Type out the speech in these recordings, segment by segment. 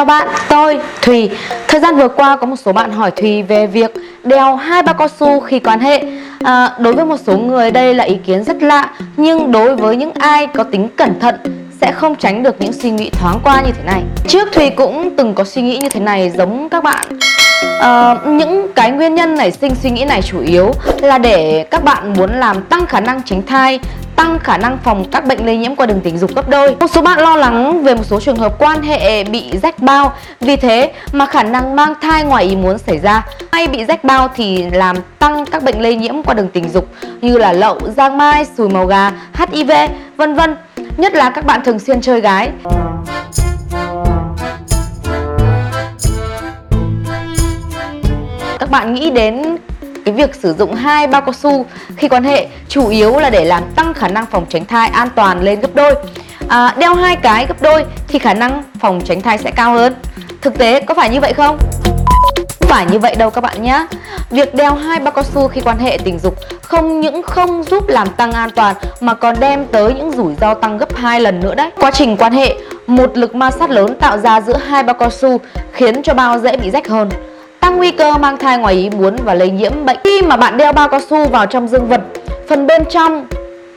Chào bạn, tôi Thùy. Thời gian vừa qua có một số bạn hỏi Thùy về việc đeo hai bao cao su khi quan hệ. À, đối với một số người đây là ý kiến rất lạ, nhưng đối với những ai có tính cẩn thận sẽ không tránh được những suy nghĩ thoáng qua như thế này. Trước Thùy cũng từng có suy nghĩ như thế này giống các bạn. À, những cái nguyên nhân nảy sinh suy nghĩ này chủ yếu là để các bạn muốn làm tăng khả năng tránh thai tăng khả năng phòng các bệnh lây nhiễm qua đường tình dục gấp đôi. Một số bạn lo lắng về một số trường hợp quan hệ bị rách bao, vì thế mà khả năng mang thai ngoài ý muốn xảy ra. Hay bị rách bao thì làm tăng các bệnh lây nhiễm qua đường tình dục như là lậu, giang mai, sùi màu gà, HIV, vân vân. Nhất là các bạn thường xuyên chơi gái. Các bạn nghĩ đến cái việc sử dụng hai bao cao su khi quan hệ chủ yếu là để làm tăng khả năng phòng tránh thai an toàn lên gấp đôi. À, đeo hai cái gấp đôi thì khả năng phòng tránh thai sẽ cao hơn. Thực tế có phải như vậy không? Không phải như vậy đâu các bạn nhé Việc đeo hai bao cao su khi quan hệ tình dục không những không giúp làm tăng an toàn mà còn đem tới những rủi ro tăng gấp 2 lần nữa đấy. Quá trình quan hệ, một lực ma sát lớn tạo ra giữa hai bao cao su khiến cho bao dễ bị rách hơn tăng nguy cơ mang thai ngoài ý muốn và lây nhiễm bệnh. Khi mà bạn đeo bao cao su vào trong dương vật, phần bên trong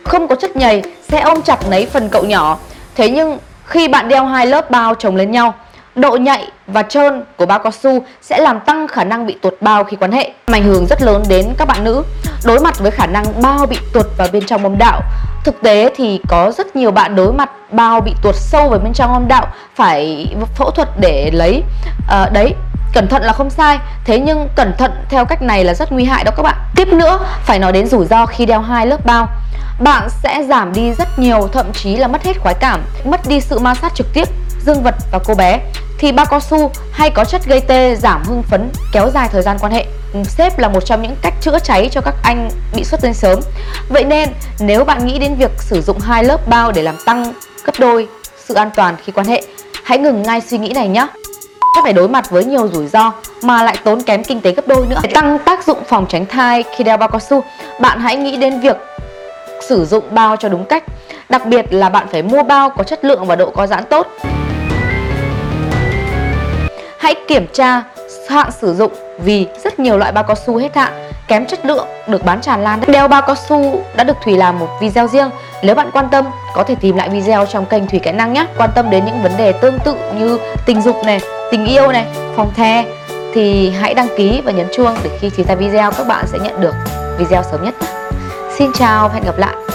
không có chất nhầy sẽ ôm chặt lấy phần cậu nhỏ. Thế nhưng khi bạn đeo hai lớp bao chồng lên nhau, độ nhạy và trơn của bao cao su sẽ làm tăng khả năng bị tuột bao khi quan hệ, ảnh hưởng rất lớn đến các bạn nữ đối mặt với khả năng bao bị tuột vào bên trong âm đạo. Thực tế thì có rất nhiều bạn đối mặt bao bị tuột sâu vào bên trong âm đạo phải phẫu thuật để lấy à, đấy Cẩn thận là không sai, thế nhưng cẩn thận theo cách này là rất nguy hại đó các bạn. Tiếp nữa, phải nói đến rủi ro khi đeo hai lớp bao. Bạn sẽ giảm đi rất nhiều, thậm chí là mất hết khoái cảm, mất đi sự ma sát trực tiếp dương vật và cô bé. Thì bao cao su hay có chất gây tê giảm hưng phấn kéo dài thời gian quan hệ. Ừ, Xếp là một trong những cách chữa cháy cho các anh bị xuất tinh sớm. Vậy nên nếu bạn nghĩ đến việc sử dụng hai lớp bao để làm tăng gấp đôi sự an toàn khi quan hệ hãy ngừng ngay suy nghĩ này nhé sẽ phải đối mặt với nhiều rủi ro mà lại tốn kém kinh tế gấp đôi nữa. Để tăng tác dụng phòng tránh thai khi đeo bao cao su, bạn hãy nghĩ đến việc sử dụng bao cho đúng cách. Đặc biệt là bạn phải mua bao có chất lượng và độ co giãn tốt. Hãy kiểm tra hạn sử dụng vì rất nhiều loại bao cao su hết hạn, kém chất lượng được bán tràn lan. Đeo bao cao su đã được thủy làm một video riêng. Nếu bạn quan tâm, có thể tìm lại video trong kênh thủy Kỹ Năng nhé. Quan tâm đến những vấn đề tương tự như tình dục này, tình yêu này, phòng the thì hãy đăng ký và nhấn chuông để khi Thùy ra video các bạn sẽ nhận được video sớm nhất. Xin chào và hẹn gặp lại.